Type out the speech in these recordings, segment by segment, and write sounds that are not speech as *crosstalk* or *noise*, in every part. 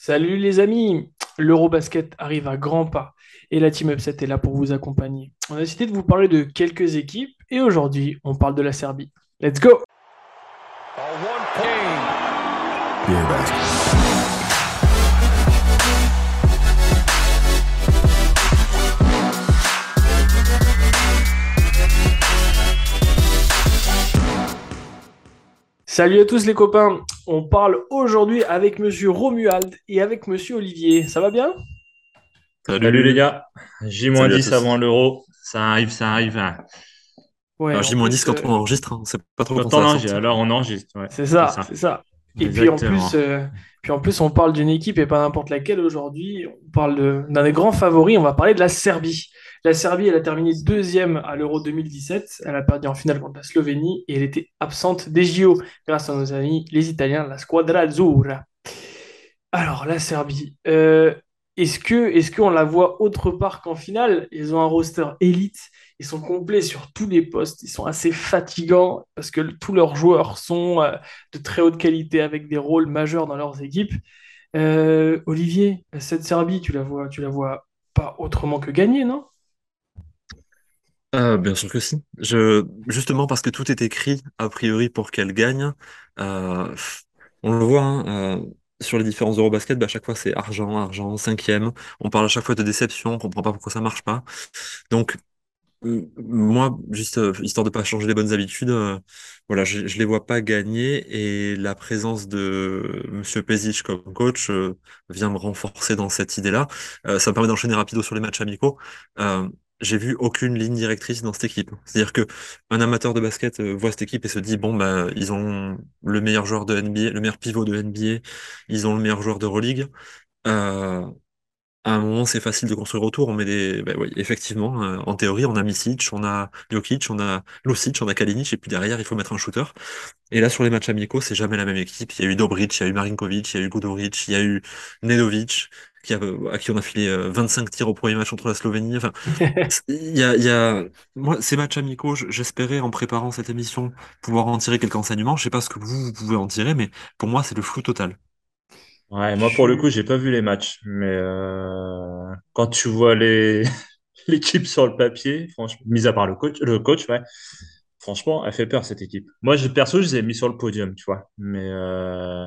Salut les amis, l'Eurobasket arrive à grands pas et la Team Upset est là pour vous accompagner. On a décidé de vous parler de quelques équipes et aujourd'hui on parle de la Serbie. Let's go Salut à tous les copains, on parle aujourd'hui avec Monsieur Romuald et avec Monsieur Olivier. Ça va bien? Salut. les gars. J-10 avant l'euro. Ça arrive, ça arrive. Hein. Ouais, alors J-10 quand on enregistre, hein. c'est pas trop quand on enregistre. Alors on enregistre. c'est ça, c'est ça. Et puis en, plus, euh, puis en plus, on parle d'une équipe et pas n'importe laquelle aujourd'hui. On parle d'un des grands favoris, on va parler de la Serbie. La Serbie, elle a terminé deuxième à l'Euro 2017. Elle a perdu en finale contre la Slovénie et elle était absente des JO grâce à nos amis les Italiens, la Squadra Azzurra. Alors, la Serbie. Euh, est-ce que est-ce qu'on la voit autre part qu'en finale? Ils ont un roster élite, ils sont complets sur tous les postes, ils sont assez fatigants parce que tous leurs joueurs sont euh, de très haute qualité avec des rôles majeurs dans leurs équipes. Euh, Olivier, cette Serbie, tu la vois, tu la vois pas autrement que gagner, non? Euh, bien sûr que si. Je, justement parce que tout est écrit a priori pour qu'elle gagne. Euh, on le voit hein, euh, sur les différents Eurobasket, bah, à chaque fois c'est argent, argent, cinquième. On parle à chaque fois de déception, on comprend pas pourquoi ça marche pas. Donc moi, juste histoire de pas changer les bonnes habitudes, voilà, je, je les vois pas gagner et la présence de Monsieur Pezic comme coach vient me renforcer dans cette idée-là. ça me permet d'enchaîner rapido sur les matchs amicaux j'ai vu aucune ligne directrice dans cette équipe. C'est-à-dire que un amateur de basket euh, voit cette équipe et se dit bon bah ils ont le meilleur joueur de NBA, le meilleur pivot de NBA, ils ont le meilleur joueur de. Euh, à un moment, c'est facile de construire autour. On met des, oui, effectivement, euh, en théorie, on a Misic, on a Jokic, on a Lucic, on a Kalinic, et puis derrière, il faut mettre un shooter. Et là, sur les matchs amicaux, c'est jamais la même équipe. Il y a eu Dobric, il y a eu Marinkovic, il y a eu Gudoric, il y a eu Nedovic, qui a, à qui on a filé 25 euh, tirs au premier match contre la Slovénie. Enfin, *laughs* il y a, il y a, moi, ces matchs amicaux, j'espérais en préparant cette émission pouvoir en tirer quelques enseignements. Je sais pas ce que vous, vous pouvez en tirer, mais pour moi, c'est le flou total. Ouais, moi pour le coup, j'ai pas vu les matchs, mais euh, quand tu vois les *laughs* l'équipe sur le papier, franchement, mis à part le coach, le coach, ouais, franchement, elle fait peur cette équipe. Moi, je, perso, je les ai mis sur le podium, tu vois, mais euh,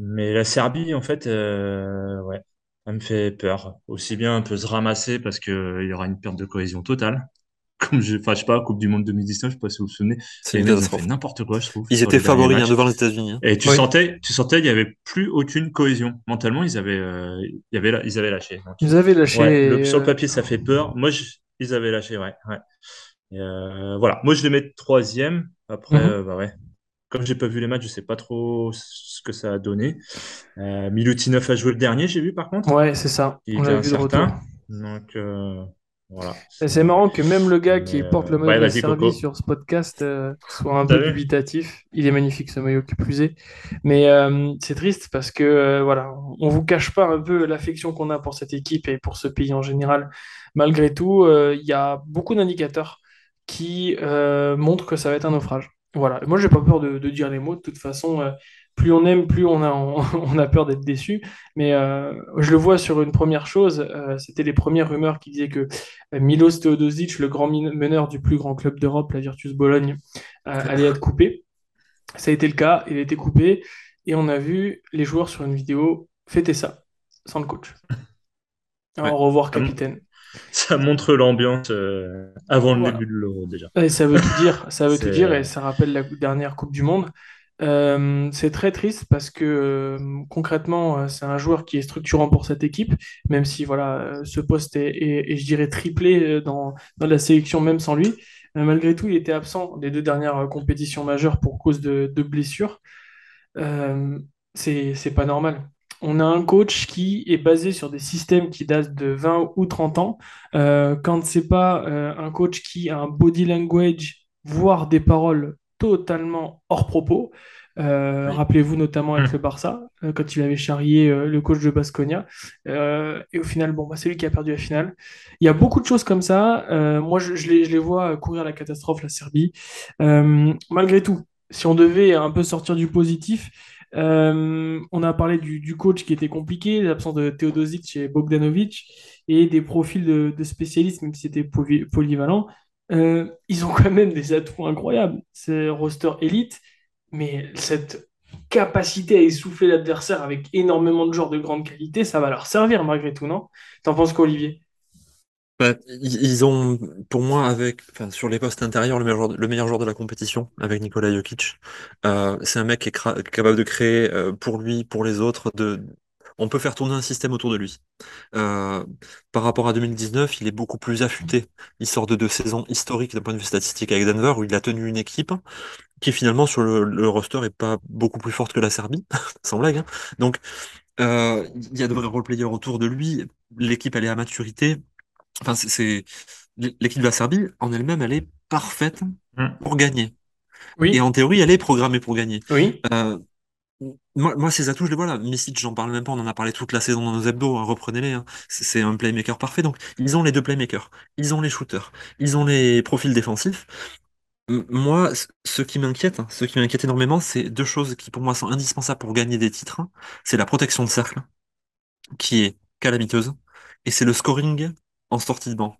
mais la Serbie, en fait, euh, ouais, elle me fait peur. Aussi bien un peu se ramasser parce que il y aura une perte de cohésion totale. *laughs* Comme je, enfin, je sais pas, Coupe du Monde 2019, je sais pas si vous vous souvenez. C'est ils ont fait n'importe quoi, je trouve. Ils étaient favoris hein, devant les États-Unis. Hein. Et tu sentais, tu sentais, il y avait plus aucune cohésion. Mentalement, ils avaient, euh, il y avait, ils avaient lâché. ils avaient lâché. le, sur le papier, ça fait peur. Moi, ils avaient lâché, ouais, ouais. Euh, voilà. Moi, je les mets troisième. Après, mhm. euh, bah ouais, comme j'ai pas vu les matchs, je sais pas trop ce que ça a donné. Euh, Milutinov a joué le dernier, j'ai vu par contre. Ouais, c'est ça. Il était incertain. Donc euh, voilà. C'est marrant que même le gars qui porte le maillot de la Serbie sur ce podcast euh, soit un peu dubitatif. Il est magnifique ce maillot qui plus est. Mais euh, c'est triste parce que voilà, on vous cache pas un peu l'affection qu'on a pour cette équipe et pour ce pays en général. Malgré tout, il y a beaucoup d'indicateurs qui montrent que ça va être un naufrage. Voilà, moi j'ai pas peur de, dire les mots, de toute façon, euh, plus on aime, plus on a, *laughs* on, a peur d'être déçu. Mais euh, je le vois sur une première chose, euh, c'était les premières rumeurs qui disaient que Milos Teodosic, le grand meneur du plus grand club d'Europe, la Virtus Bologne, allait être coupé. Ça a été le cas, il a été coupé, et on a vu les joueurs sur une vidéo fêter ça, sans le coach. *laughs* Au revoir, capitaine. Ça montre l'ambiance euh, avant le début de l'Euro déjà. Et ça veut tout dire, ça veut *laughs* tout dire et ça rappelle la dernière Coupe du Monde. Euh, c'est très triste parce que euh, concrètement, c'est un joueur qui est structurant pour cette équipe, même si voilà, ce poste est, je dirais, triplé dans, dans, la sélection même sans lui. malgré tout, il était absent des deux dernières compétitions majeures pour cause de, de blessures. c'est pas normal on a un coach qui est basé sur des systèmes qui datent de 20 ou 30 ans. Euh, quand c'est pas euh, un coach qui a un body language, voire des paroles totalement hors propos. Euh, rappelez-vous notamment avec hum. le Barça, quand il avait charrié le coach de Basconia. et au final, bon, bah, c'est lui qui a perdu la finale. Il y a beaucoup de choses comme ça. moi, je, les, je, les, vois courir la catastrophe, la Serbie. malgré tout, si on devait un peu sortir du positif, on a parlé du, coach qui était compliqué, l'absence de Teodosic et Bogdanovic, et des profils de, spécialistes, même si c'était polyvalent. ils ont quand même des atouts incroyables. C'est roster élite, mais cette capacité à essouffler l'adversaire avec énormément de joueurs de grande qualité, ça va leur servir malgré tout, non? T'en penses quoi, Olivier? Bah, ils ont, pour moi, avec, enfin, sur les postes intérieurs, le meilleur joueur, le meilleur joueur de la compétition, avec Nikola Jokic. Euh, c'est un mec qui est capable de créer euh, pour lui, pour les autres. De... On peut faire tourner un système autour de lui. Euh, par rapport à 2019, il est beaucoup plus affûté. Il sort de deux saisons historiques d'un point de vue statistique avec Denver, où il a tenu une équipe qui finalement sur le, roster est pas beaucoup plus forte que la Serbie, *laughs* sans blague. Hein. Donc il y a de vrais role-players autour de lui. L'équipe elle est à maturité. Enfin, c'est l'équipe de la Serbie en elle-même, elle est parfaite mm. pour gagner. Oui. Et en théorie, elle est programmée pour gagner. Oui. Euh, moi, moi, ces atouts, je les vois là. Misic, j'en parle même pas, on en a parlé toute la saison dans nos hebdos, hein, reprenez-les. Hein. C'est un playmaker parfait. Donc, ils ont les deux playmakers, ils ont les shooters, ils ont les profils défensifs. Moi, ce qui m'inquiète, hein, ce qui m'inquiète énormément, c'est deux choses qui pour moi sont indispensables pour gagner des titres. C'est la protection de cercle, qui est calamiteuse, et c'est le scoring en sortie de banc.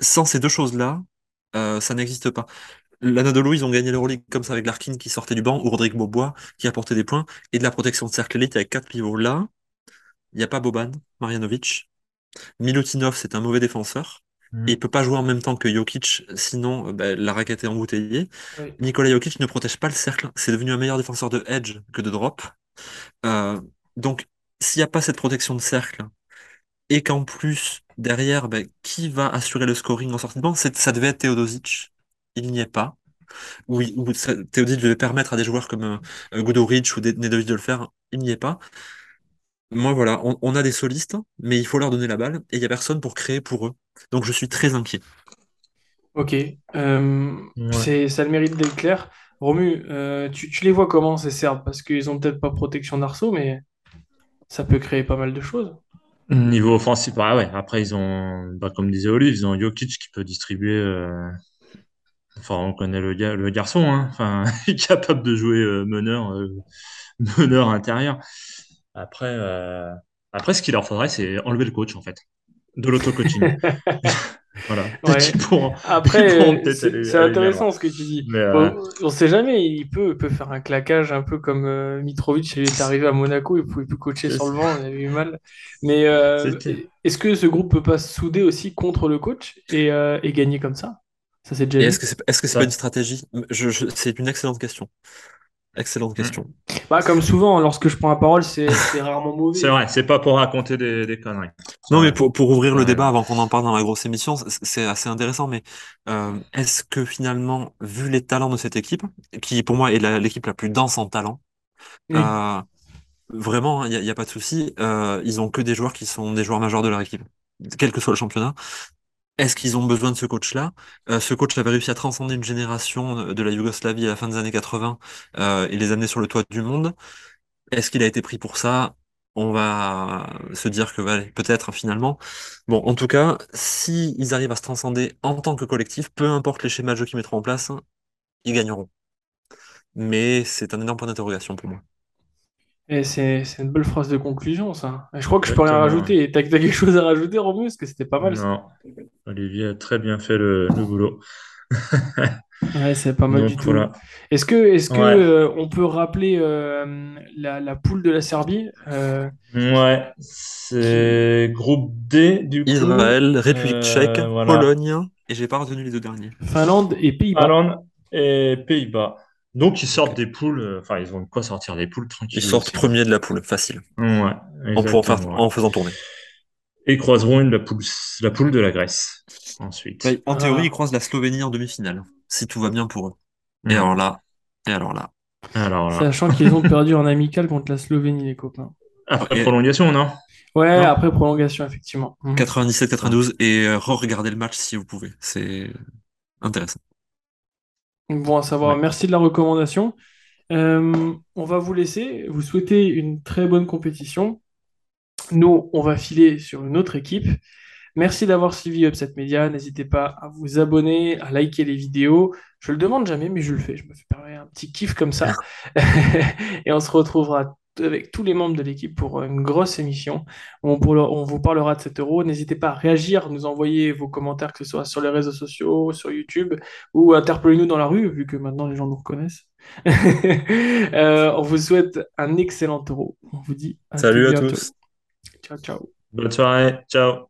Sans ces deux choses-là, euh, ça n'existe pas. L'Anadolu, ils ont gagné l'Euroleague comme ça avec Larkin qui sortait du banc, ou Rodrigue Bobois qui apportait des points, et de la protection de cercle élite avec quatre pivots. Là, il n'y a pas Boban, Marjanovic. Milutinov, c'est un mauvais défenseur. Et mm. il peut pas jouer en même temps que Jokic, sinon bah, la raquette est embouteillée. Nikola Jokic ne protège pas le cercle. C'est devenu un meilleur défenseur de edge que de drop. Euh, donc, s'il n'y a pas cette protection de cercle, et qu'en plus, derrière, bah, qui va assurer le scoring en sortie de banc? Ça devait être Teodosic. Il n'y est pas. Oui, ou Teodosic devait permettre à des joueurs comme euh, Goodorich ou Nedovic de le faire. Il n'y est pas. Moi, voilà, on, a des solistes, mais il faut leur donner la balle et il n'y a personne pour créer pour eux. Donc, je suis très inquiet. Ok, euh, c'est ça le mérite d'être clair. Romu, euh, tu, les vois comment ces Serbes? Parce qu'ils ont peut-être pas protection d'arceau, mais ça peut créer pas mal de choses. Niveau offensif, ah ouais. Après, ils ont, bah, comme disait Olive, ils ont Jokic qui peut distribuer. Euh, enfin, on connaît le, le garçon, hein. Enfin, *laughs* il est capable de jouer meneur, *laughs* meneur intérieur. Après, euh, après, ce qu'il leur faudrait, c'est enlever le coach, en fait, de l'auto-coaching. *laughs* voilà. Après, c'est intéressant ce que tu dis. Euh, on ne sait jamais, il peut, peut faire un claquage un peu comme euh, Mitrovic, il est arrivé à Monaco, il pouvait plus coacher sur le vent, il avait eu mal. Mais est-ce que ce groupe peut pas se souder aussi contre le coach et, et gagner comme ça? Ça c'est déjà. Est-ce que c'est est -ce c'est pas une stratégie? C'est une excellente question. Excellente question. Bah, comme souvent, lorsque je prends la parole, *laughs* c'est rarement mauvais. C'est vrai, c'est pas pour raconter des, conneries. Non, mais pour, pour ouvrir le débat avant qu'on en parle dans la grosse émission, c'est assez intéressant. Mais euh, est-ce que finalement, vu les talents de cette équipe, qui pour moi est l'équipe la, plus dense en talent, euh, vraiment, il n'y a, a, pas de souci, euh, ils ont que des joueurs qui sont des joueurs majeurs de leur équipe, quel que soit le championnat. Est-ce qu'ils ont besoin de ce coach-là? Euh, Ce coach avait réussi à transcender une génération de la Yougoslavie à la fin des années 80 euh, et les amener sur le toit du monde. Est-ce qu'il a été pris pour ça? On va se dire que peut-être finalement. Bon, en tout cas, s'ils arrivent à se transcender en tant que collectif, peu importe les schémas de jeu qu'ils mettront en place, ils gagneront. Mais c'est un énorme point d'interrogation pour moi. Et c'est une belle phrase de conclusion, ça. je crois que je peux rien rajouter. T'as as quelque chose à rajouter, Romus Parce que c'était pas mal. Non. Olivier a très bien fait le, boulot. *laughs* ouais, c'est pas mal du tout. Est-ce que, est-ce que euh, on peut rappeler euh, la, poule de la Serbie euh, Ouais, c'est groupe D du coup. Israël, République tchèque, Pologne, et j'ai pas retenu les deux derniers. Finlande et Pays-Bas. Finlande et Pays-Bas. Donc, ils sortent des poules, euh, enfin, ils ont quoi sortir des poules tranquilles. Ils sortent premier de la poule, facile. Ouais. En, faire, en faisant tourner. Et croiseront la poule, la poule de la Grèce. Ensuite. En théorie, ils croisent la Slovénie en demi-finale, si tout va bien pour eux. Et alors là, et alors là. Alors là. Sachant qu'ils ont perdu en amical contre la Slovénie, les copains. Après prolongation, non? Ouais, après prolongation, effectivement. 97-92, et euh, re-regardez le match si vous pouvez. C'est intéressant. Bon à savoir, merci de la recommandation. Euh, on va vous laisser, vous souhaiter une très bonne compétition. Nous, on va filer sur une autre équipe. Merci d'avoir suivi Upset Media. N'hésitez pas à vous abonner, à liker les vidéos. Je le demande jamais, mais je le fais. Je me fais un petit kiff comme ça. *laughs* et on se retrouvera avec tous les membres de l'équipe pour une grosse émission. On, on, vous parlera de cet euro. N'hésitez pas à réagir, nous envoyer vos commentaires, que ce soit sur les réseaux sociaux, sur YouTube, ou interpellez-nous dans la rue, vu que maintenant les gens nous reconnaissent. *laughs* Euh, on vous souhaite un excellent euro. On vous dit à Salut à tous. Ciao, ciao. Bonne soirée. Ciao.